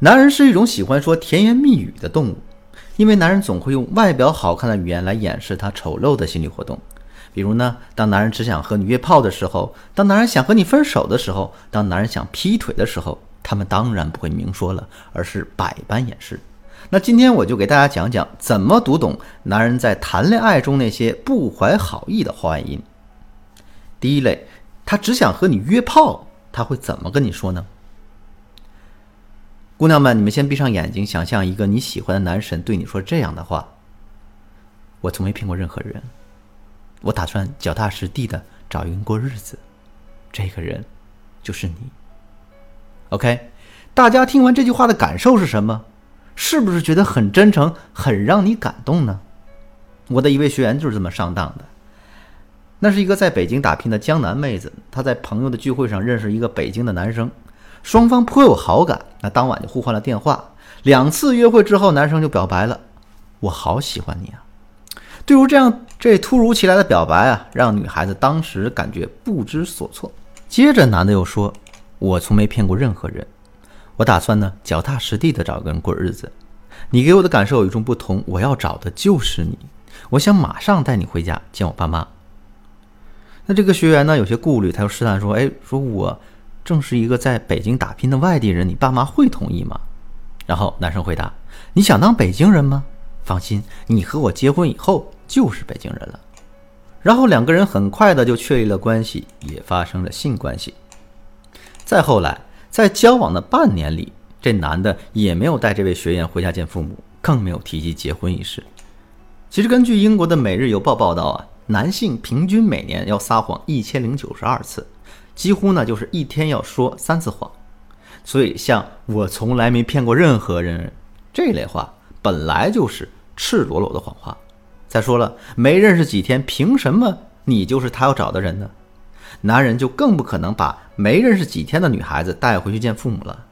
男人是一种喜欢说甜言蜜语的动物，因为男人总会用外表好看的语言来掩饰他丑陋的心理活动。比如呢，当男人只想和你约炮的时候，当男人想和你分手的时候，当男人想劈腿的时候，他们当然不会明说了，而是百般掩饰。那今天我就给大家讲讲怎么读懂男人在谈恋爱中那些不怀好意的话外音。第一类，他只想和你约炮，他会怎么跟你说呢？姑娘们，你们先闭上眼睛，想象一个你喜欢的男神对你说这样的话：“我从没骗过任何人，我打算脚踏实地的找一个人过日子，这个人就是你。” OK，大家听完这句话的感受是什么？是不是觉得很真诚，很让你感动呢？我的一位学员就是这么上当的。那是一个在北京打拼的江南妹子，她在朋友的聚会上认识一个北京的男生。双方颇有好感，那当晚就互换了电话。两次约会之后，男生就表白了：“我好喜欢你啊！”对于这样这突如其来的表白啊，让女孩子当时感觉不知所措。接着，男的又说：“我从没骗过任何人，我打算呢脚踏实地的找个人过日子。你给我的感受与众不同，我要找的就是你。我想马上带你回家见我爸妈。”那这个学员呢有些顾虑，他就试探说：“哎，说我……”正是一个在北京打拼的外地人，你爸妈会同意吗？然后男生回答：“你想当北京人吗？放心，你和我结婚以后就是北京人了。”然后两个人很快的就确立了关系，也发生了性关系。再后来，在交往的半年里，这男的也没有带这位学员回家见父母，更没有提及结婚一事。其实，根据英国的《每日邮报》报道啊，男性平均每年要撒谎一千零九十二次。几乎呢就是一天要说三次谎，所以像我从来没骗过任何人这类话，本来就是赤裸裸的谎话。再说了，没认识几天，凭什么你就是他要找的人呢？男人就更不可能把没认识几天的女孩子带回去见父母了。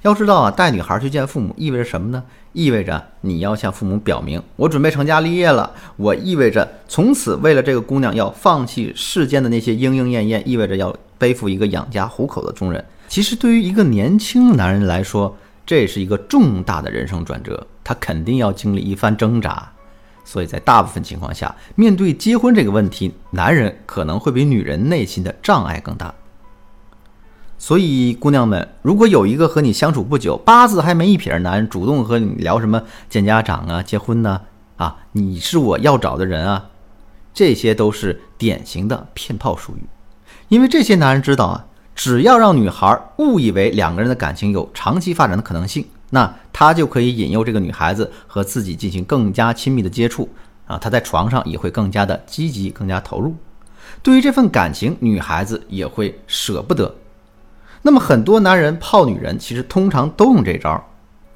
要知道啊，带女孩去见父母意味着什么呢？意味着你要向父母表明，我准备成家立业了。我意味着从此为了这个姑娘要放弃世间的那些莺莺燕燕，意味着要。背负一个养家糊口的重任，其实对于一个年轻男人来说，这是一个重大的人生转折，他肯定要经历一番挣扎。所以在大部分情况下，面对结婚这个问题，男人可能会比女人内心的障碍更大。所以，姑娘们，如果有一个和你相处不久、八字还没一撇的男人主动和你聊什么见家长啊、结婚呢？啊，你是我要找的人啊，这些都是典型的骗炮术语。因为这些男人知道啊，只要让女孩误以为两个人的感情有长期发展的可能性，那他就可以引诱这个女孩子和自己进行更加亲密的接触啊，他在床上也会更加的积极、更加投入。对于这份感情，女孩子也会舍不得。那么很多男人泡女人，其实通常都用这招。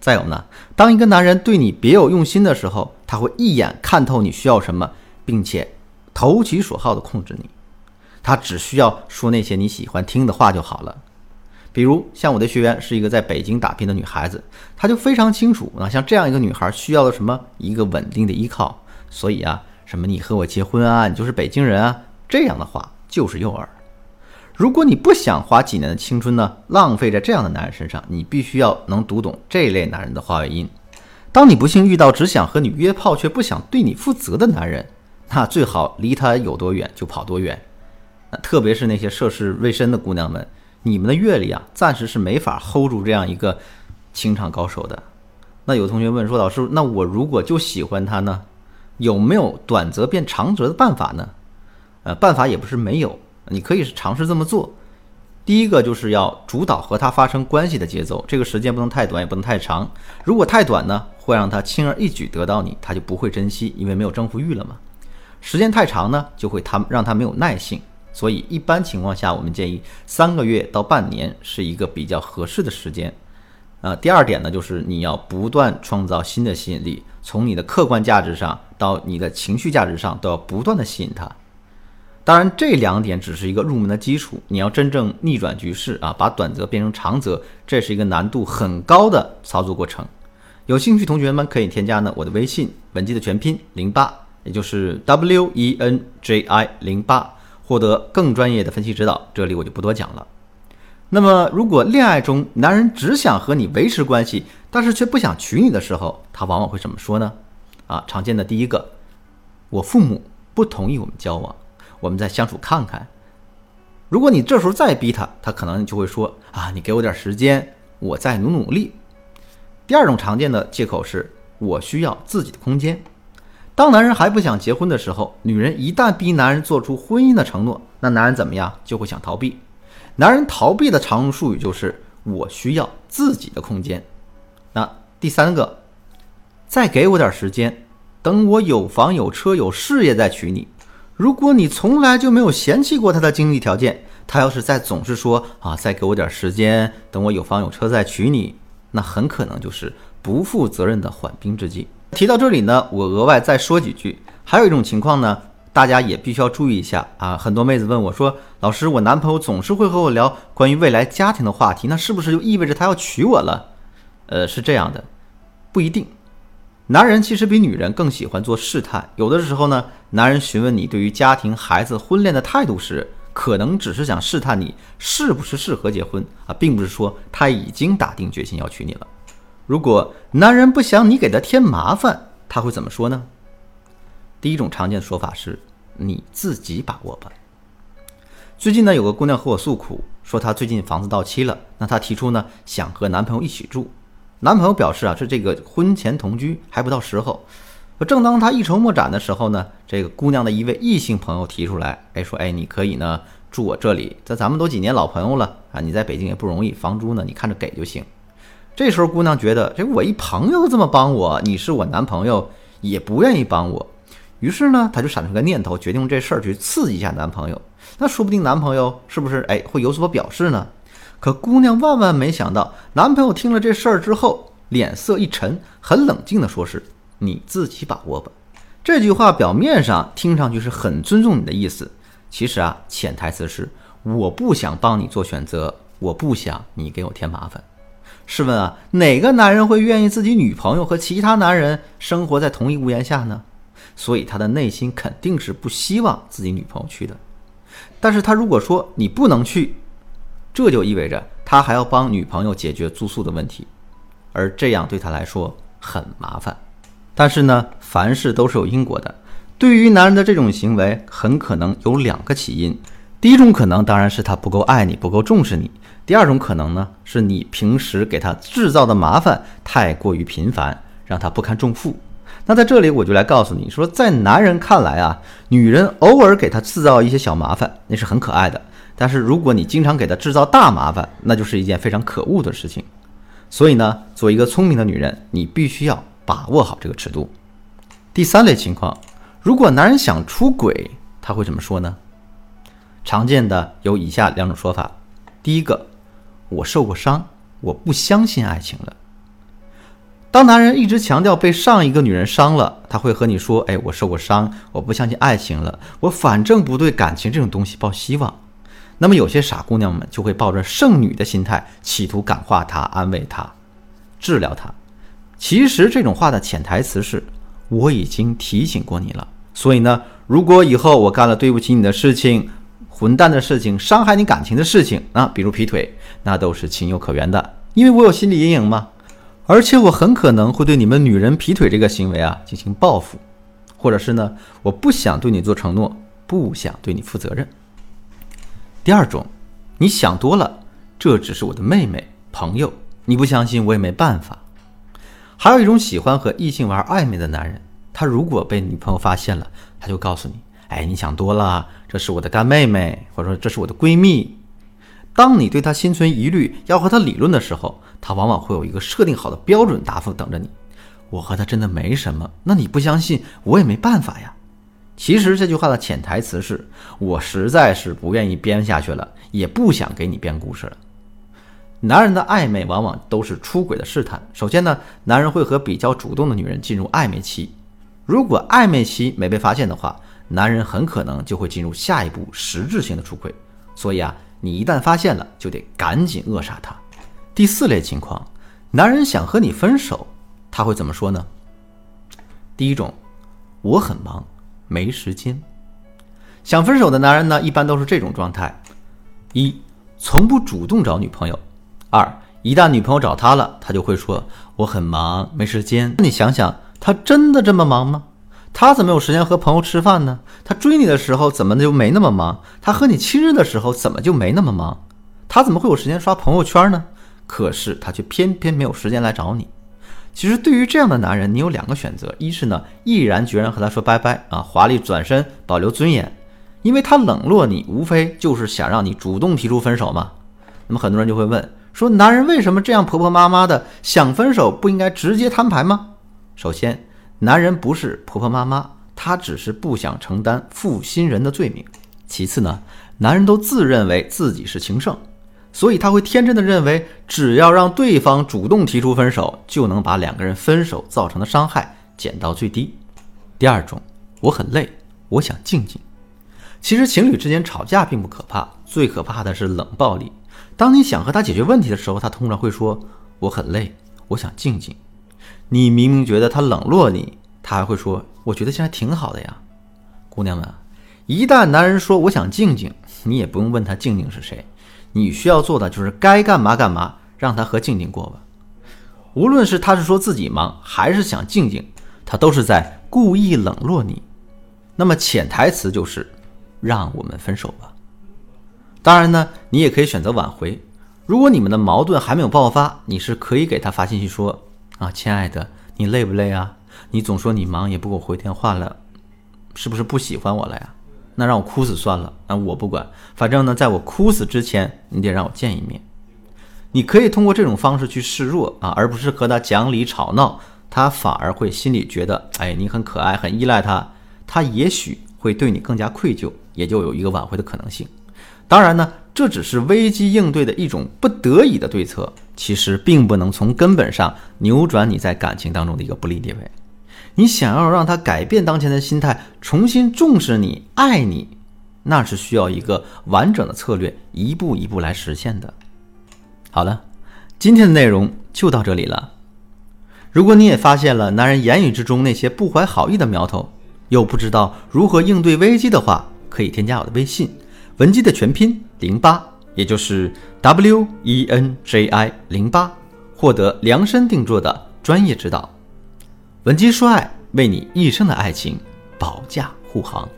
再有呢，当一个男人对你别有用心的时候，他会一眼看透你需要什么，并且投其所好的控制你。他只需要说那些你喜欢听的话就好了，比如像我的学员是一个在北京打拼的女孩子，她就非常清楚啊，像这样一个女孩需要的什么一个稳定的依靠，所以啊，什么你和我结婚啊，你就是北京人啊，这样的话就是诱饵。如果你不想花几年的青春呢，浪费在这样的男人身上，你必须要能读懂这类男人的话外音。当你不幸遇到只想和你约炮却不想对你负责的男人，那最好离他有多远就跑多远。特别是那些涉世未深的姑娘们，你们的阅历啊，暂时是没法 hold 住这样一个情场高手的。那有同学问说：“老师，那我如果就喜欢他呢，有没有短则变长则的办法呢？”呃，办法也不是没有，你可以是尝试这么做。第一个就是要主导和他发生关系的节奏，这个时间不能太短，也不能太长。如果太短呢，会让他轻而易举得到你，他就不会珍惜，因为没有征服欲了嘛。时间太长呢，就会他让他没有耐性。所以，一般情况下，我们建议三个月到半年是一个比较合适的时间。呃，第二点呢，就是你要不断创造新的吸引力，从你的客观价值上到你的情绪价值上，都要不断的吸引他。当然，这两点只是一个入门的基础，你要真正逆转局势啊，把短则变成长则，这是一个难度很高的操作过程。有兴趣同学们可以添加呢我的微信文姬的全拼零八，也就是 W E N J I 零八。获得更专业的分析指导，这里我就不多讲了。那么，如果恋爱中男人只想和你维持关系，但是却不想娶你的时候，他往往会怎么说呢？啊，常见的第一个，我父母不同意我们交往，我们再相处看看。如果你这时候再逼他，他可能就会说啊，你给我点时间，我再努努力。第二种常见的借口是我需要自己的空间。当男人还不想结婚的时候，女人一旦逼男人做出婚姻的承诺，那男人怎么样就会想逃避。男人逃避的常用术语就是“我需要自己的空间”。那第三个，再给我点时间，等我有房有车有事业再娶你。如果你从来就没有嫌弃过他的经济条件，他要是再总是说啊，再给我点时间，等我有房有车再娶你，那很可能就是不负责任的缓兵之计。提到这里呢，我额外再说几句，还有一种情况呢。大家也必须要注意一下啊！很多妹子问我说：“老师，我男朋友总是会和我聊关于未来家庭的话题，那是不是就意味着他要娶我了？”呃，是这样的，不一定。男人其实比女人更喜欢做试探。有的时候呢，男人询问你对于家庭、孩子、婚恋的态度时，可能只是想试探你是不是适合结婚啊，并不是说他已经打定决心要娶你了。如果男人不想你给他添麻烦，他会怎么说呢？第一种常见的说法是，你自己把握吧。最近呢，有个姑娘和我诉苦，说她最近房子到期了，那她提出呢，想和男朋友一起住。男朋友表示啊，是这个婚前同居还不到时候。正当她一筹莫展的时候呢，这个姑娘的一位异性朋友提出来，哎，说，哎，你可以呢住我这里，这咱们都几年老朋友了啊，你在北京也不容易，房租呢你看着给就行。这时候姑娘觉得，这我一朋友这么帮我，你是我男朋友也不愿意帮我。于是呢，她就闪出个念头，决定用这事儿去刺激一下男朋友。那说不定男朋友是不是哎会有所表示呢？可姑娘万万没想到，男朋友听了这事儿之后，脸色一沉，很冷静地说：“是你自己把握吧。”这句话表面上听上去是很尊重你的意思，其实啊，潜台词是我不想帮你做选择，我不想你给我添麻烦。试问啊，哪个男人会愿意自己女朋友和其他男人生活在同一屋檐下呢？所以他的内心肯定是不希望自己女朋友去的，但是他如果说你不能去，这就意味着他还要帮女朋友解决住宿的问题，而这样对他来说很麻烦。但是呢，凡事都是有因果的。对于男人的这种行为，很可能有两个起因。第一种可能当然是他不够爱你，不够重视你；第二种可能呢，是你平时给他制造的麻烦太过于频繁，让他不堪重负。那在这里我就来告诉你说，在男人看来啊，女人偶尔给他制造一些小麻烦，那是很可爱的。但是如果你经常给他制造大麻烦，那就是一件非常可恶的事情。所以呢，做一个聪明的女人，你必须要把握好这个尺度。第三类情况，如果男人想出轨，他会怎么说呢？常见的有以下两种说法：第一个，我受过伤，我不相信爱情了。当男人一直强调被上一个女人伤了，他会和你说：“哎，我受过伤，我不相信爱情了，我反正不对感情这种东西抱希望。”那么有些傻姑娘们就会抱着圣女的心态，企图感化他、安慰他、治疗他。其实这种话的潜台词是：我已经提醒过你了，所以呢，如果以后我干了对不起你的事情、混蛋的事情、伤害你感情的事情啊，比如劈腿，那都是情有可原的，因为我有心理阴影嘛。而且我很可能会对你们女人劈腿这个行为啊进行报复，或者是呢，我不想对你做承诺，不想对你负责任。第二种，你想多了，这只是我的妹妹朋友，你不相信我也没办法。还有一种喜欢和异性玩暧昧的男人，他如果被女朋友发现了，他就告诉你，哎，你想多了，这是我的干妹妹，或者说这是我的闺蜜。当你对她心存疑虑，要和她理论的时候，她往往会有一个设定好的标准答复等着你。我和她真的没什么，那你不相信，我也没办法呀。其实这句话的潜台词是我实在是不愿意编下去了，也不想给你编故事了。男人的暧昧往往都是出轨的试探。首先呢，男人会和比较主动的女人进入暧昧期，如果暧昧期没被发现的话，男人很可能就会进入下一步实质性的出轨。所以啊。你一旦发现了，就得赶紧扼杀他。第四类情况，男人想和你分手，他会怎么说呢？第一种，我很忙，没时间。想分手的男人呢，一般都是这种状态：一，从不主动找女朋友；二，一旦女朋友找他了，他就会说我很忙，没时间。那你想想，他真的这么忙吗？他怎么有时间和朋友吃饭呢？他追你的时候怎么就没那么忙？他和你亲热的时候怎么就没那么忙？他怎么会有时间刷朋友圈呢？可是他却偏偏没有时间来找你。其实对于这样的男人，你有两个选择：一是呢毅然决然和他说拜拜啊，华丽转身，保留尊严，因为他冷落你，无非就是想让你主动提出分手嘛。那么很多人就会问说，男人为什么这样婆婆妈妈的？想分手不应该直接摊牌吗？首先。男人不是婆婆妈妈，他只是不想承担负心人的罪名。其次呢，男人都自认为自己是情圣，所以他会天真的认为，只要让对方主动提出分手，就能把两个人分手造成的伤害减到最低。第二种，我很累，我想静静。其实情侣之间吵架并不可怕，最可怕的是冷暴力。当你想和他解决问题的时候，他通常会说：“我很累，我想静静。”你明明觉得他冷落你，他还会说：“我觉得现在挺好的呀。”姑娘们，一旦男人说“我想静静”，你也不用问他静静是谁，你需要做的就是该干嘛干嘛，让他和静静过吧。无论是他是说自己忙，还是想静静，他都是在故意冷落你。那么潜台词就是让我们分手吧。当然呢，你也可以选择挽回。如果你们的矛盾还没有爆发，你是可以给他发信息说。啊，亲爱的，你累不累啊？你总说你忙，也不给我回电话了，是不是不喜欢我了呀？那让我哭死算了。啊，我不管，反正呢，在我哭死之前，你得让我见一面。你可以通过这种方式去示弱啊，而不是和他讲理吵闹，他反而会心里觉得，哎，你很可爱，很依赖他，他也许会对你更加愧疚，也就有一个挽回的可能性。当然呢，这只是危机应对的一种不得已的对策。其实并不能从根本上扭转你在感情当中的一个不利地位。你想要让他改变当前的心态，重新重视你、爱你，那是需要一个完整的策略，一步一步来实现的。好了，今天的内容就到这里了。如果你也发现了男人言语之中那些不怀好意的苗头，又不知道如何应对危机的话，可以添加我的微信文姬的全拼零八。也就是 W E N J I 零八，获得量身定做的专业指导。文姬说爱，为你一生的爱情保驾护航。